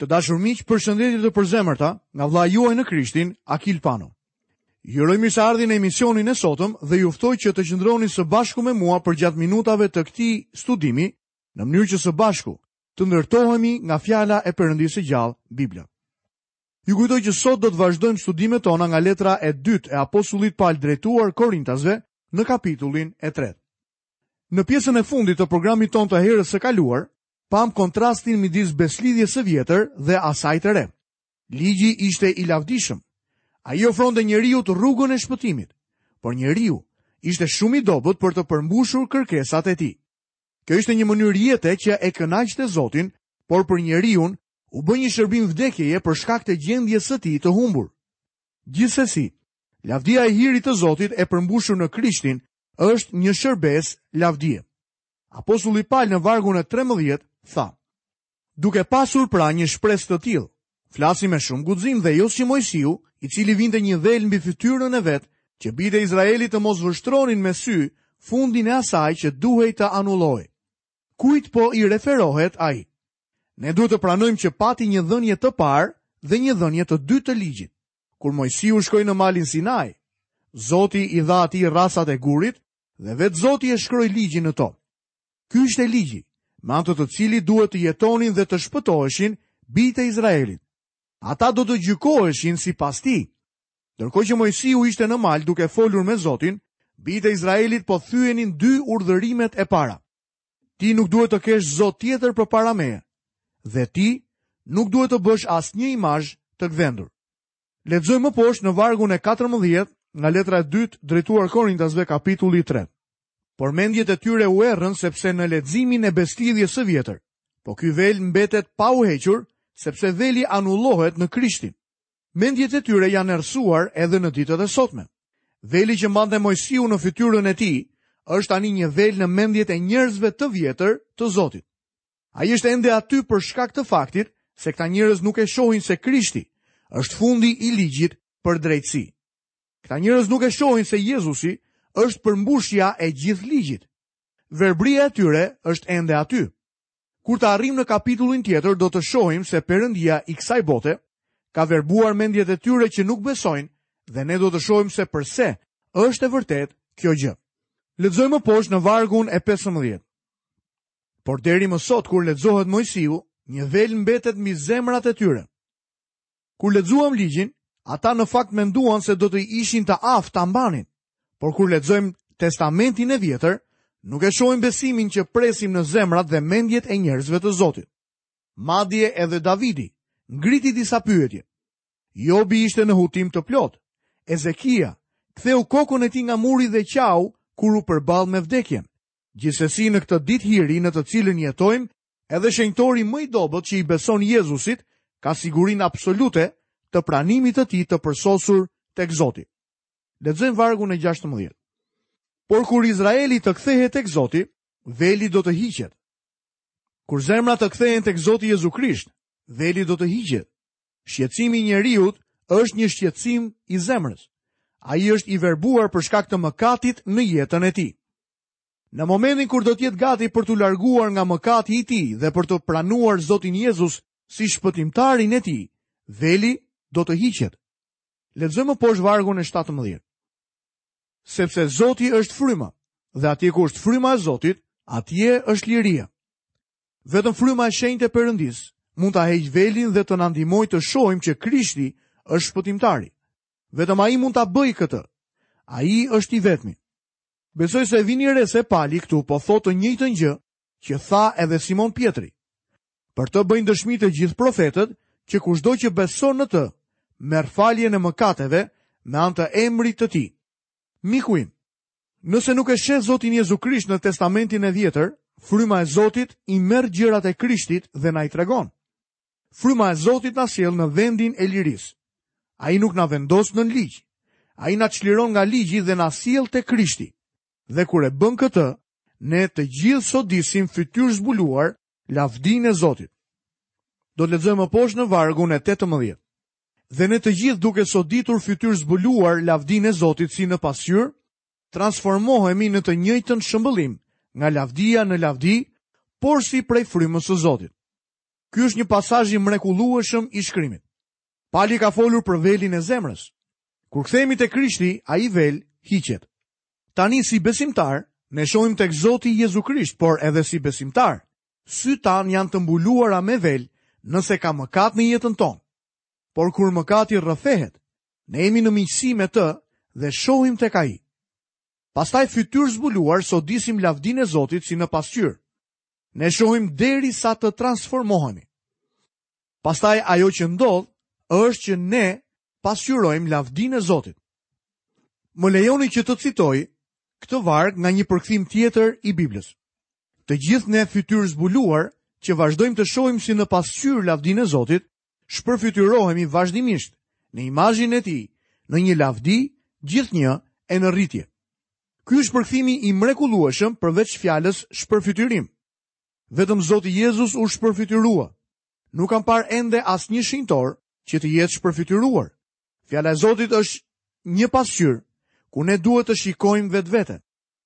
Të dashur miq, përshëndetje të përzemërta nga vëllai juaj në Krishtin, Akil Pano. Ju uroj mirëseardhje në emisionin e sotëm dhe ju ftoj që të qëndroni së bashku me mua përgjatë minutave të këtij studimi, në mënyrë që së bashku të ndërtohemi nga fjala e Perëndisë së gjallë, Bibla. Ju kujtoj që sot do të vazhdojmë studimet tona nga letra e dytë e apostullit Pal drejtuar Korintasve në kapitullin e tretë. Në pjesën e fundit të programit tonë të herës së kaluar, Pamë kontrastin midis besëlidhjes së vjetër dhe asaj të re. Ligji ishte i lavdishëm. Ai i ofronte njeriut rrugën e shpëtimit, por njeriu ishte shumë i dobët për të përmbushur kërkesat e tij. Kjo ishte një mënyrë jete që e kënaqte zotin, por për njeriun u bë një shërbim vdekjeje për shkak të gjendjes së tij të humbur. Gjithsesi, lavdia e hirit të zotit e përmbushur në krishtin është një shërbesë lavdie. Apostulli Pal në vargun e 13 tha: Duke pasur pra një shpresë të tillë, flasim me shumë guxim dhe jo si Moisiu, i cili vinte një vel mbi fytyrën e vet, që bijtë e Izraelit të mos vështronin me sy fundin e asaj që duhej të anullohej. Kujt po i referohet ai? Ne duhet të pranojmë që pati një dhënie të parë dhe një dhënie të dytë të ligjit. Kur Moisiu shkoi në malin Sinai, Zoti i dha atij rrasat e gurit Dhe vetë Zoti e shkroi ligjin në to. Ky ishte ligji, me anë të të cilit duhet të jetonin dhe të shpëtoheshin bijtë e Izraelit. Ata do të gjykoheshin sipas tij. Ndërkohë që Moisiu ishte në mal duke folur me Zotin, bijtë e Izraelit po thyenin dy urdhërimet e para. Ti nuk duhet të kesh Zot tjetër përpara meje, dhe ti nuk duhet të bësh asnjë imazh të gdhendur. Lexoj më poshtë në vargun e 14 nga letra e dytë drejtuar Korintasve kapitulli 3. Por mendjet e tyre u errën sepse në leximin e besëlidhjes së vjetër, po ky vel mbetet pa u hequr, sepse veli anullohet në Krishtin. Mendjet e tyre janë errësuar edhe në ditët e sotme. Veli që mbante Moisiu në fytyrën e tij është tani një vel në mendjet e njerëzve të vjetër të Zotit. Ai është ende aty për shkak të faktit se këta njerëz nuk e shohin se Krishti është fundi i ligjit për drejtësi. Këta njerëz nuk e shohin se Jezusi është përmbushja e gjithë ligjit. Verbëria e tyre është ende aty. Kur të arrijmë në kapitullin tjetër do të shohim se Perëndia i kësaj bote ka verbuar mendjet e tyre që nuk besojnë dhe ne do të shohim se përse është e vërtetë kjo gjë. Lexoj më poshtë në vargun e 15. Por deri më sot kur lexohet Mojsiu, një vel mbetet mbi zemrat e tyre. Kur lexuam ligjin, ata në fakt menduan se do të ishin të aftë ta mbanin. Por kur lexojmë Testamentin e Vjetër, nuk e shohim besimin që presim në zemrat dhe mendjet e njerëzve të Zotit. Madje edhe Davidi ngriti disa pyetje. Jobi ishte në hutim të plotë. Ezekia ktheu kokën e tij nga muri dhe qau kur u përball me vdekjen. Gjithsesi në këtë ditë hiri në të cilën jetojmë, edhe shenjtori më i dobët që i beson Jezusit ka sigurinë absolute të pranimit të tij të përsosur tek Zoti. Lexojmë vargun e 16. Por kur Izraeli të kthehet tek Zoti, veli do të hiqet. Kur zemra të kthehen tek Zoti Jezu Krisht, veli do të hiqet. Shqetësimi i njeriut është një shqetësim i zemrës. Ai është i verbuar për shkak të mëkatit në jetën e tij. Në momentin kur do të jetë gati për t'u larguar nga mëkati i tij dhe për të pranuar Zotin Jezus si shpëtimtarin e tij, veli do të hiqet. Lexojmë poshtë vargun e 17. Sepse Zoti është fryma, dhe atje ku është fryma e Zotit, atje është liria. Vetëm fryma e shenjtë e Perëndisë mund ta heqë velin dhe të na ndihmojë të shohim që Krishti është shpëtimtari. Vetëm ai mund ta bëjë këtë. Ai është i vetmi. Besoj se e vini re se Pali këtu po thotë të njëjtën gjë që tha edhe Simon Pjetri. Për të bëjnë dëshmi të gjithë profetët që kushdo që beson në të, merr faljen e mëkateve me anë të emrit të tij. Miku im, Nëse nuk e sheh Zotin Jezu Krisht në Testamentin e Vjetër, fryma e Zotit i merr gjërat e Krishtit dhe na i tregon. Fryma e Zotit na sjell në vendin e lirisë. Ai nuk na vendos nën ligj. Ai na çliron nga ligji dhe na sjell te Krishti. Dhe kur e bën këtë, ne të gjithë sodisim fytyrë zbuluar Lavdinë e Zotit. Do të lexojmë më poshtë në vargun e 18. Dhe ne të gjithë duke soditur fytyrë zbuluar lavdinë e Zotit si në pasqyrë, transformohemi në të njëjtën shëmbëllim, nga lavdia në lavdi, posi prej frymës së Zotit. Ky është një pasazh i mrekullueshëm i shkrimit. Pali ka folur për velin e zemrës. Kur kthehemi te Krishti, ai vel hiqet. Tani si besimtarë, ne shohim tek Zoti Jezu Krisht, por edhe si besimtarë, sytë tanë janë të mbuluara me vel nëse ka mëkat në jetën tonë. Por kur mëkati rrëfehet, ne jemi në miqësi me të dhe shohim tek ai. Pastaj fytyrë zbuluar sodisim lavdinë e Zotit si në pasqyrë. Ne shohim derisa të transformohemi. Pastaj ajo që ndodh është që ne pasqyrojmë lavdinë e Zotit. Më lejoni që të citoj këtë varg nga një përkthim tjetër i Biblës. Të gjithë ne fytyrëzbuluar që vazhdojmë të shohim si në pasqyrë lavdinë e Zotit, shpërfytyrohemi vazhdimisht në imazhin e tij, në një lavdi gjithnjë e në rritje. Ky është përkthim i mrekullueshëm përveç fjalës shpërfytyrim. Vetëm Zoti Jezus u shpërfytyrua. Nuk kam parë ende asnjë shenjtor që të jetë shpërfytyruar. Fjala e Zotit është një pasqyrë ku ne duhet të shikojmë vetveten.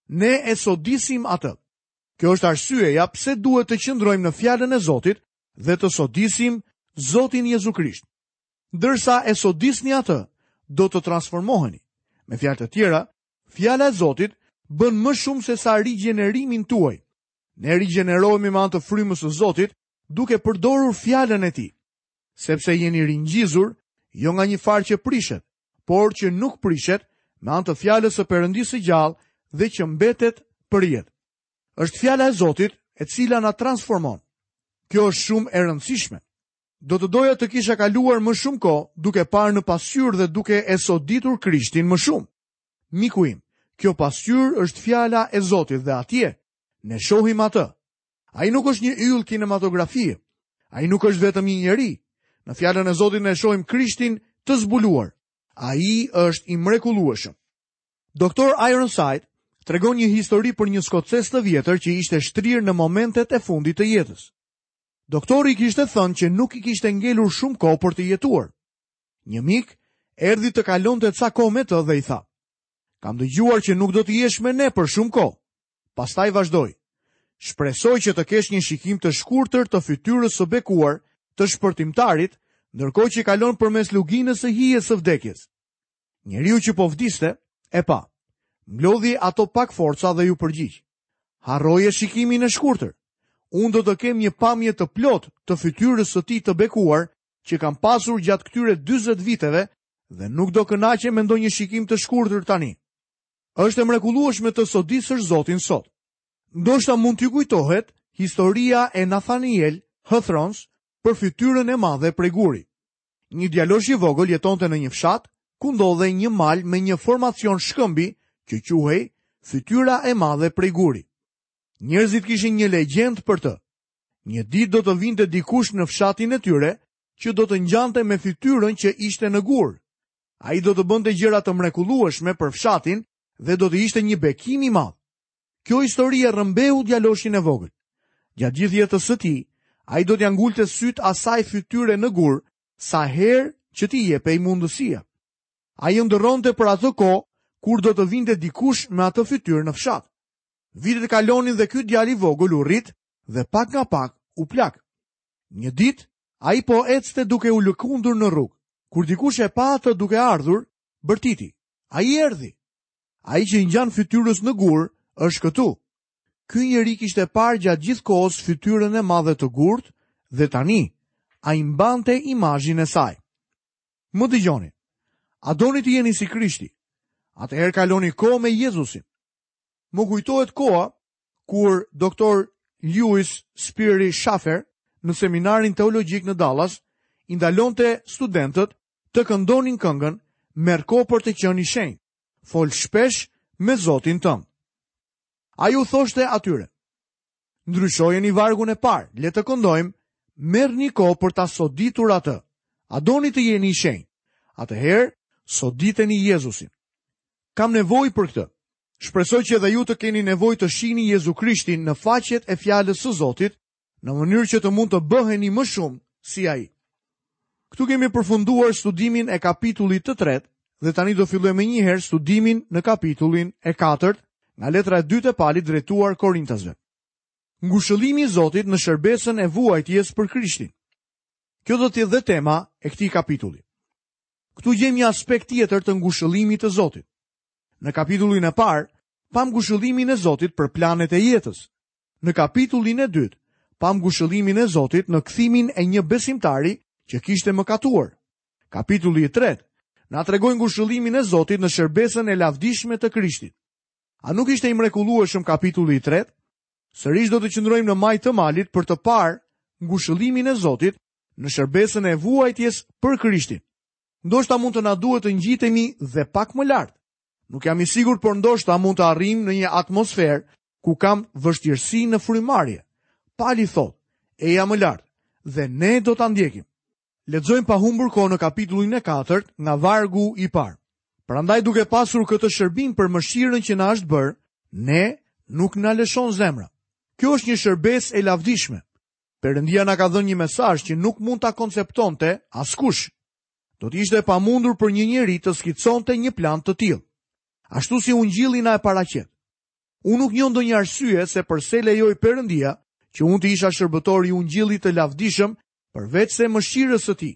Ne e sodisim atë. Kjo është arsyeja pse duhet të qëndrojmë në fjalën e Zotit dhe të sodisim Zotin Jezu Krisht. Ndërsa e sodisni atë, do të transformoheni. Me fjalë të tjera, fjala e Zotit bën më shumë sesa rigjenerimin tuaj. Ne rigjenerohemi me anë të frymës së Zotit, duke përdorur fjalën e tij. Sepse jeni ringjizur, jo nga një farë që prishet, por që nuk prishet me anë të fjalës së Perëndisë së gjallë dhe që mbetet përjetë. Është fjala e Zotit e cila na transformon. Kjo është shumë e rëndësishme. Do të doja të kisha kaluar më shumë kohë duke parë në pasqyrë dhe duke e soditur Krishtin më shumë. Miku im, kjo pasqyrë është fjala e Zotit dhe atje ne shohim atë. Ai nuk është një yll kinematografie. Ai nuk është vetëm një njeri. Në fjalën e Zotit ne shohim Krishtin të zbuluar. Ai është i mrekullueshëm. Doktor Ironside tregon një histori për një skocez të vjetër që ishte shtrirë në momentet e fundit të jetës. Doktori i kishte thënë që nuk i kishte ngelur shumë kohë për të jetuar. Një mik erdhi të kalonte ca kohë me të dhe i tha: "Kam dëgjuar që nuk do të jesh me ne për shumë kohë." Pastaj vazhdoi: "Shpresoj që të kesh një shikim të shkurtër të fytyrës së bekuar të shpëtimtarit, ndërkohë që kalon përmes luginës së hijes së vdekjes." Njeriu që po vdiste e pa. Mblodhi ato pak forca dhe iu përgjigj. Harroje shikimin e shkurtër. Unë do të kem një pamje të plotë të fytyrës së tij të bekuar që kam pasur gjatë këtyre 40 viteve dhe nuk do kënaqem me ndonjë shikim të shkurtër tani. Është e mrekullueshme të sodisësh Zotin sot. Ndoshta mund t'ju kujtohet historia e Nathaniel Hawthorne për fytyrën e madhe prej guri. Një djalosh i vogël jetonte në një fshat ku ndodhej një mal me një formacion shkëmbi që quhej Fytyra e Madhe prej Guri. Njerëzit kishin një legjendë për të. Një ditë do të vinte dikush në fshatin e tyre që do të ngjante me fytyrën që ishte në gur. Ai do të bënte gjëra të mrekullueshme për fshatin dhe do të ishte një bekim i madh. Kjo histori e rrëmbeu djaloshin e vogël. Gjatë gjithë jetës së tij, ai do t'ia ngulte sytë asaj fytyre në gur sa herë që t'i jepej mundësia. Ai ëndërronte për atë kohë kur do të vinte dikush me atë fytyrë në fshat. Vitet kalonin dhe ky djalë i vogël u rrit dhe pak nga pak u plak. Një ditë, ai po ecte duke u lëkundur në rrugë, kur dikush e pa atë duke ardhur, bërtiti, ai erdhi. Ai që i ngjan fytyrës në gur, është këtu. Ky njeri kishte parë gjatë gjithë kohës fytyrën e madhe të gurtë dhe tani, ai mbante imazhin e saj. Më dëgjoni, a doni të jeni si Krishti? Atëherë kaloni kohë me Jezusin. Më kujtohet koha kur Doktor Lewis Sperry Chafer në seminarin teologjik në Dallas i ndalonte studentët të këndonin këngën Merr kohë për të qenë i shenjtë, fol shpesh me Zotin tënd. Ai u thoshte atyre, Ndryshojeni vargun e parë, le të këndojmë, merrni kohë për ta soditur atë. A doni të jeni i shenjtë? Atëherë, soditeni Jezusin. Kam nevojë për këtë. Shpresoj që edhe ju të keni nevojë të shihni Jezu Krishtin në faqet e fjalës së Zotit, në mënyrë që të mund të bëheni më shumë si ai. Këtu kemi përfunduar studimin e kapitullit të tretë dhe tani do fillojmë menjëherë studimin në kapitullin e katërt nga letra e dytë e Palit drejtuar Korintasve. Ngushëllimi i Zotit në shërbesën e vuajtjes për Krishtin. Kjo do të jetë dhe tema e këtij kapitulli. Këtu gjejmë një aspekt tjetër të ngushëllimit të Zotit. Në kapitullin e parë, pamë ngushëllimin e Zotit për planet e jetës, Në kapitullin e dytë, pamë ngushëllimin e Zotit në kthimin e një besimtari që kishte mëkatuar. Kapitulli i tretë, na tregon ngushëllimin e Zotit në shërbesën e lavdishme të Krishtit. A nuk ishte i mrekullueshëm kapitulli i tretë? Sërish do të qëndrojmë në majë të malit për të parë ngushëllimin e Zotit në shërbesën e vuajtjes për Krishtin. Ndoshta mund të na duhet të ngjitemi dhe pak më lart. Nuk jam i sigurt, por ndoshta mund të arrijmë në një atmosferë ku kam vështirësi në frymëmarrje. Pali thotë, eja më lart, dhe ne do ta ndjekim. Lexojmë pa humbur kohë në kapitullin e 4 nga vargu i parë. Prandaj duke pasur këtë shërbim për mëshirën që na është bërë, ne nuk na lëshon zemra. Kjo është një shërbesë e lavdishme. Perëndia na ka dhënë një mesazh që nuk mund ta konceptonte askush. Do të ishte e pamundur për një njeri të skiconte një plan të tillë. Ashtu si ungjilli na e paraqet, Unë nuk njoh ndonjë arsye se përse lejoi Perëndia që unë të isha shërbëtor i ungjillit të lavdishëm, përveçse mëshirës së tij.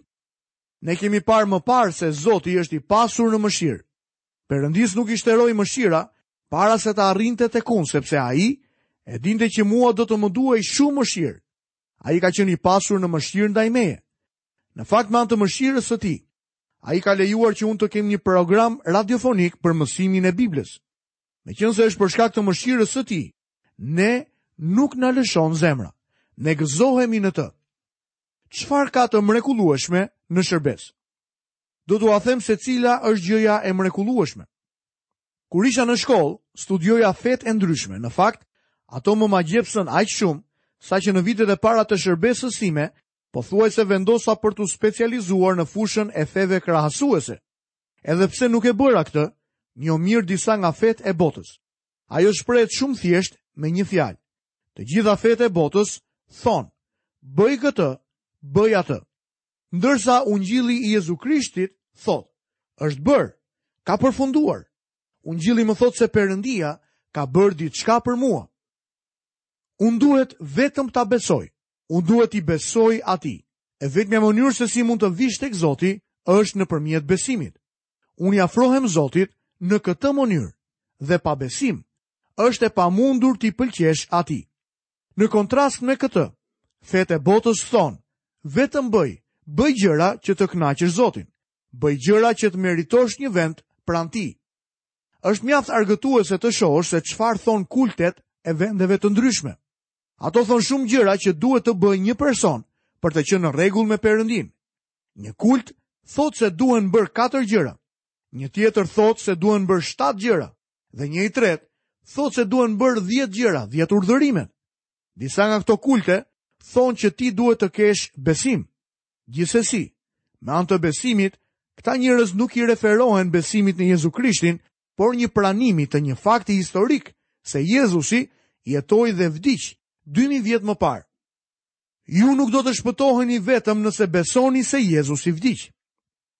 Ne kemi parë më parë se Zoti është i pasur në mëshirë. Perëndisë nuk i shteroi mëshira para se të arrinte tek unë, sepse ai e dinte që mua do të më duhej shumë mëshirë. Ai ka qenë i pasur në mëshirë ndaj meje. Në fakt, me anë të mëshirës së tij, ai ka lejuar që unë të kem një program radiofonik për mësimin e Biblës. Meqenëse është për shkak të mëshirës së tij, ne nuk na lëshon zemra, ne gëzohemi në të. Çfarë ka të mrekullueshme në shërbesë? Do t'jua them se cila është gjëja e mrekullueshme. Kur isha në shkollë, studioja fetë e ndryshme. Në fakt, ato më magjepsën aq shumë, saqë në vitet e para të shërbesës sime, pothuajse vendosa për t'u specializuar në fushën e feve krahasuese. Edhe pse nuk e bëra këtë, njoh mirë disa nga fetë e botës. Ajo shprehet shumë thjesht me një fjalë. Të gjitha fetë e botës thonë: Bëj këtë, bëj atë. Ndërsa Ungjilli i Jezu Krishtit thotë: Është bërë, ka përfunduar. Ungjilli më thotë se Perëndia ka bërë diçka për mua. Unë duhet vetëm ta besoj. Unë duhet t'i besoj atij. E vetmja mënyrë se si mund të vish tek Zoti është nëpërmjet besimit. Unë i afrohem Zotit në këtë mënyrë dhe pa besim është e pamundur t'i pëlqesh atij. Në kontrast me këtë, fetë e botës thonë, vetëm bëj, bëj gjëra që të kënaqësh Zotin, bëj gjëra që të meritosh një vend pranë tij. Është mjaft argëtuese të shohësh se çfarë thonë kultet e vendeve të ndryshme. Ato thonë shumë gjëra që duhet të bëjë një person për të qenë në rregull me Perëndinë. Një kult thotë se duhen bërë katër gjëra. Një tjetër thotë se duhen bërë shtatë gjëra dhe një i tretë thotë se duhen bërë dhjetë gjëra, dhjetë urdhërime. Disa nga këto kulte thonë që ti duhet të kesh besim. Gjithsesi, me anë të besimit, këta njerëz nuk i referohen besimit në Jezu Krishtin, por një pranimi të një fakti historik se Jezusi jetoi dhe vdiq 2000 vjet më parë. Ju nuk do të shpëtoheni vetëm nëse besoni se Jezusi vdiq.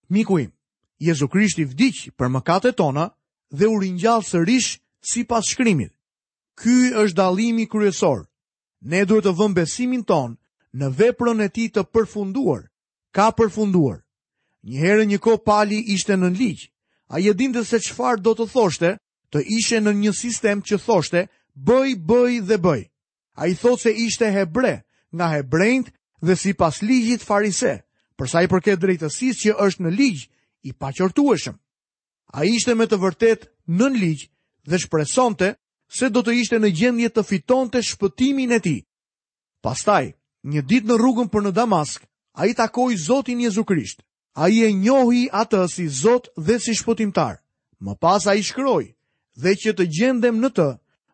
Miku im, Jezu Krishti vdiq për mëkatet tona dhe u ringjall sërish sipas shkrimit. Ky është dallimi kryesor. Ne duhet të vëmë besimin tonë në veprën e tij të përfunduar ka përfunduar. Një herë një kohë Pali ishte nën ligj. Ai e dinte se çfarë do të thoshte të ishe nën një sistem që thoshte bëj, bëj dhe bëj. Ai thotë se ishte hebre nga hebrenjtë dhe sipas ligjit farise, për sa i përket drejtësisë që është në ligj i paqortueshëm. Ai ishte me të vërtetë nën ligj dhe shpresonte se do të ishte në gjendje të fitonte shpëtimin e tij. Pastaj, një ditë në rrugën për në Damask, ai takoi Zotin Jezu Krisht. Ai e njohi atë si Zot dhe si shpëtimtar. Më pas ai shkroi, dhe që të gjendem në të,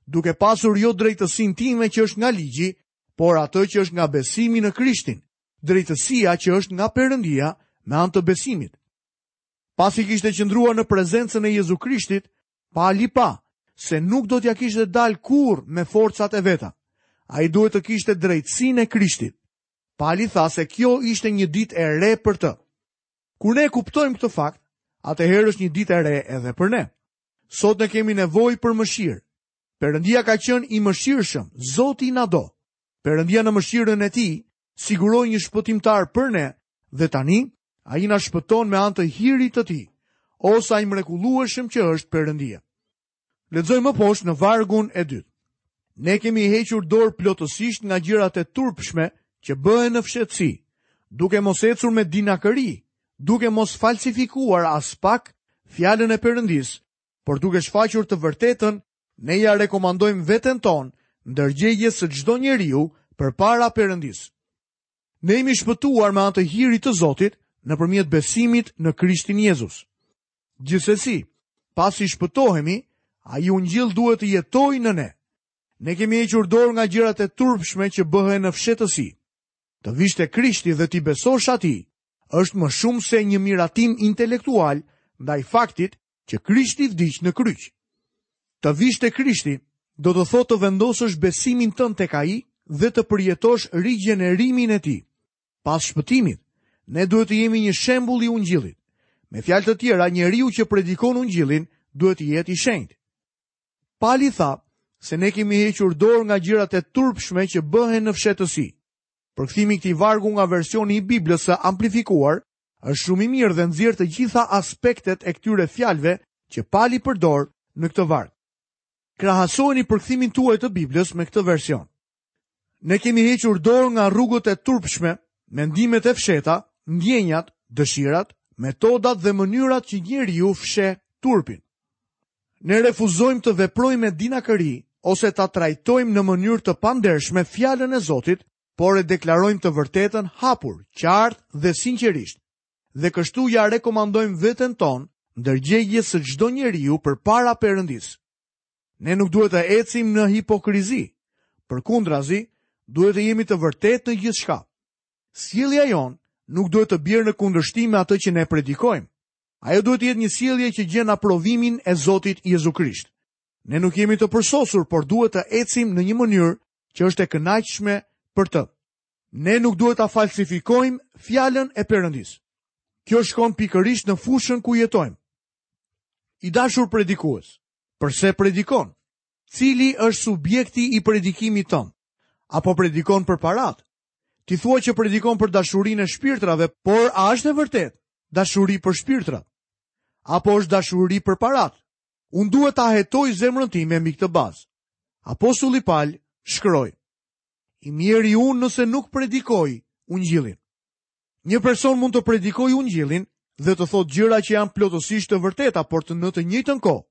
duke pasur jo drejtësinë time që është nga ligji, por atë që është nga besimi në Krishtin, drejtësia që është nga Perëndia me anë të besimit. Pasi kishte qëndruar në prezencën e Jezu Krishtit, Pali pa se nuk do t'ia kishte dalë kurrë me forcat e veta. Ai duhet të kishte drejtësinë e Krishtit. Pali tha se kjo ishte një ditë e re për të. Kur ne e kuptojmë këtë fakt, atëherë është një ditë e re edhe për ne. Sot ne kemi nevojë për mëshirë. Perëndia ka qenë i mëshirshëm, Zoti na do. Perëndia në mëshirën e tij siguroi një shpëtimtar për ne dhe tani ai na shpëton me anë të hirit të tij, o sa i mrekullueshëm që është Perëndia. Lexoj më poshtë në vargun e dytë. Ne kemi hequr dorë plotësisht nga gjërat e turpshme që bëhen në fshehtësi, duke mos ecur me dinakëri, duke mos falsifikuar aspak fjalën e Perëndisë, por duke shfaqur të vërtetën ne ia rekomandojmë veten tonë ndërgjegjes së çdo njeriu përpara Perëndisë. Ne jemi shpëtuar me anë të hirit të Zotit nëpërmjet besimit në Krishtin Jezus. Gjithsesi, pasi shpëtohemi, ai ungjill duhet të jetojë në ne. Ne kemi hequr dorë nga gjërat e turpshme që bëhen në fshehtësi. Të vish te Krishti dhe t'i besosh atij është më shumë se një miratim intelektual ndaj faktit që Krishti vdiq në kryq. Të vish te Krishti do të thotë të vendosësh besimin tënd tek ai dhe të përjetosh rigjenerimin e tij. Pas shpëtimit, ne duhet të jemi një shembull i ungjillit. Me fjalë të tjera, njeriu që predikon ungjillin duhet të jetë i shenjtë. Pali tha se ne kemi hequr dorë nga gjërat e turpshme që bëhen në fshehtësi. Përkthimi i këtij vargu nga versioni i Biblës së amplifikuar është shumë i mirë dhe nxjerr të gjitha aspektet e këtyre fjalëve që Pali përdor në këtë varg. Krahasojeni përkthimin tuaj të Biblës me këtë version. Ne kemi hequr dorë nga rrugët e turpshme, mendimet e fshehta, ndjenjat, dëshirat, metodat dhe mënyrat që njeriu fsheh turpin. Ne refuzojmë të veprojmë me dinakëri ose ta trajtojmë në mënyrë të pandershme fjalën e Zotit por e deklarojmë të vërtetën hapur, qartë dhe sinqerisht. Dhe kështu ia rekomandojmë veten tonë ndërgjegjes së çdo njeriu përpara Perëndisë. Ne nuk duhet të ecim në hipokrizi. Përkundrazi, duhet të jemi të vërtetë në gjithçka. Sjellja jonë nuk duhet të bjerë në kundërshtim me atë që ne predikojmë. Ajo duhet të jetë një sjellje që gjen aprovimin e Zotit Jezu Krisht. Ne nuk jemi të përsosur, por duhet të ecim në një mënyrë që është e kënaqshme për të. Ne nuk duhet ta falsifikojmë fjalën e Perëndisë. Kjo shkon pikërisht në fushën ku jetojmë. I dashur predikues, përse predikon? Cili është subjekti i predikimit tënd? A po predikon për paratë? Ti thua që predikon për dashurinë e shpirtrave, por a është e vërtetë? Dashuri për shpirtra? Apo është dashuri për paratë? Unë duhet ta hetoj zemrën time mbi këtë bazë. Apostulli Pal shkroi: I mjeri unë nëse nuk predikoj ungjillin. Një person mund të predikojë ungjillin dhe të thotë gjëra që janë plotësisht të vërteta, por të në të njëjtën kohë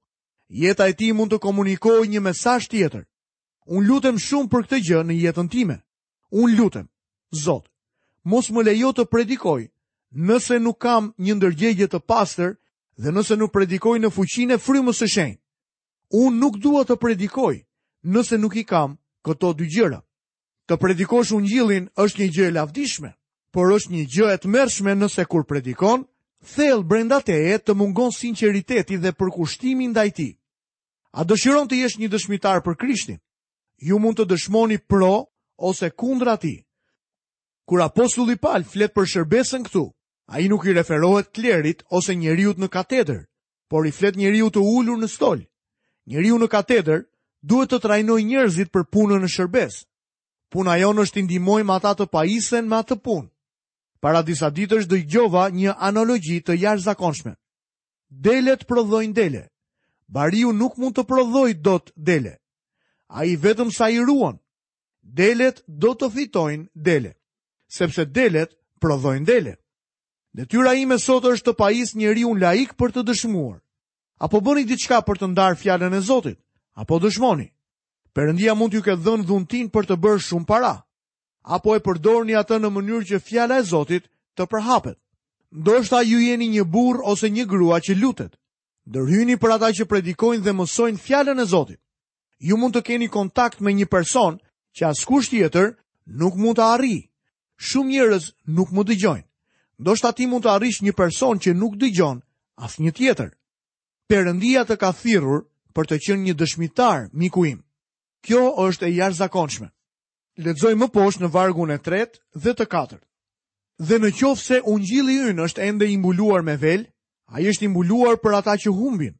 jeta e tij mund të komunikojë një mesazh tjetër. Unë lutem shumë për këtë gjë në jetën time. Unë lutem, Zot, mos më lejo të predikoj nëse nuk kam një ndërgjegje të pastër dhe nëse nuk predikoj në fuqinë e frymës së shenjtë. Unë nuk dua të predikoj nëse nuk i kam këto dy gjëra. Të predikosh ungjillin është një gjë e lavdishme, por është një gjë e tmerrshme nëse kur predikon, thellë brenda teje të mungon sinqeriteti dhe përkushtimi ndaj tij. A dëshiron të jesh një dëshmitar për Krishtin? Ju mund të dëshmoni pro ose kundra tij. Kur apostulli Pal flet për shërbesën këtu, ai nuk i referohet klerit ose njeriut në katedër, por i flet njeriut të ulur në stol. Njeriu në katedër duhet të trajnojë njerëzit për punën në shërbesë. Puna jonë është t'i ndihmojmë ata të pajisen me atë punë. Para disa ditësh dëgjova një analogji të jashtëzakonshme. Delet prodhojnë dele. Bariu nuk mund të prodhojë dot dele. Ai vetëm sa i ruan. Delet do të fitojnë dele, sepse delet prodhojnë dele. Detyra ime sot është të pajis njeriun laik për të dëshmuar. A po bëni diçka për të ndarë fjalën e Zotit, a po dëshmoni. Perëndia mund t'ju ketë dhënë dhuntinë për të bërë shumë para. a po e përdorni atë në mënyrë që fjala e Zotit të përhapet. Ndoshta ju jeni një burrë ose një grua që lutet. Ndërhyni për ata që predikojnë dhe mësojnë fjalën e Zotit. Ju mund të keni kontakt me një person që askush tjetër nuk mund ta arrijë. Shumë njerëz nuk më dëgjojnë. Ndoshta ti mund të arrish një person që nuk dëgjon asnjë tjetër. Perëndia të ka thirrur për të qenë një dëshmitar, miku im. Kjo është e jashtëzakonshme. Lexojmë më poshtë në vargun e tretë dhe të katërt. Dhe në qoftë se ungjilli ynë është ende i mbuluar me vel, ai është i mbuluar për ata që humbin,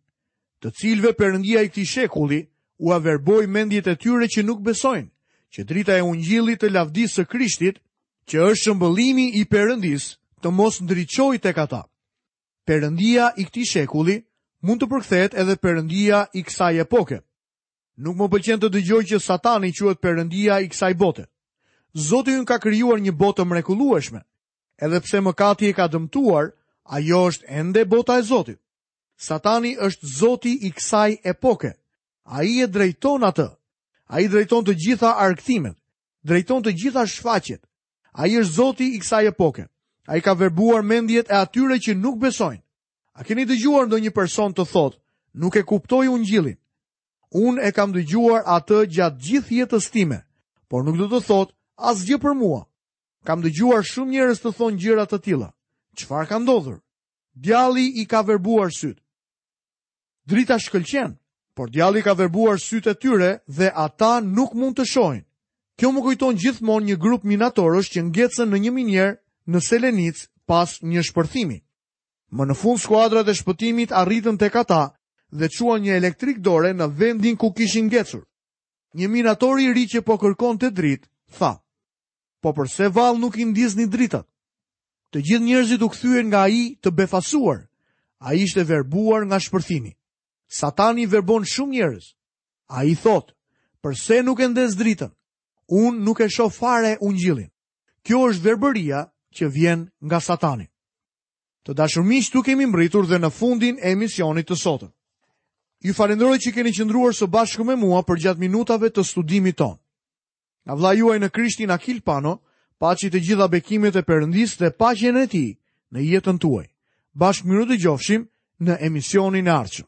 të cilëve perëndia i këtij shekulli ua verboi mendjet e tyre që nuk besojnë, që drita e ungjillit të lavdisë së Krishtit, që është shëmbëllimi i Perëndisë, të mos ndriçojë tek ata. Perëndia i këtij shekulli mund të përkthehet edhe perëndia i kësaj epoke. Nuk më pëlqen të dëgjoj që Satani quhet perëndia i kësaj bote. Zoti ynë ka krijuar një botë të mrekullueshme. Edhe pse mëkati e ka dëmtuar, ajo është ende bota e Zotit. Satani është zoti i kësaj epoke. Ai e drejton atë. Ai drejton të gjitha argëtimet, drejton të gjitha shfaqjet. Ai është zoti i kësaj epoke. Ai ka verbuar mendjet e atyre që nuk besojnë. A keni dëgjuar ndonjë person të thotë, nuk e kuptoj ungjillin? Unë e kam dëgjuar atë gjatë gjithë jetës time, por nuk do të thotë asgjë për mua. Kam dëgjuar shumë njerëz të thonë gjëra të tilla. Çfarë ka ndodhur? Djalli i ka verbuar sytë. Drita shkëlqen, por djalli ka verbuar sytë e tyre dhe ata nuk mund të shohin. Kjo më kujton gjithmonë një grup minatorësh që ngecën në një minierë në Selenicë pas një shpërthimi. Më në fund skuadrat e shpëtimit arritën tek ata dhe çuan një elektrik dore në vendin ku kishin ngecur. Një minator i ri që po kërkonte dritë, tha, Po përse vallë nuk i ndizni dritat? Të gjithë njerëzit u kthyen nga ai të befasuar. Ai ishte verbuar nga shpërthimi. Satani verbon shumë njerëz. Ai thotë, "Përse nuk e ndez dritën? Unë nuk e shoh fare ungjillin." Kjo është verbëria që vjen nga satani. Të dashur miq, këtu kemi mbërritur dhe në fundin e emisionit të sotëm. Ju falënderoj që keni qëndruar së bashku me mua përgjatë minutave të studimit tonë. Nga vëllai juaj në Krishtin Akil Pano, paçi të gjitha bekimet e Perëndisë dhe paqen e tij në jetën tuaj. Bashkë mirudëgjofshim në emisionin e ardhshëm.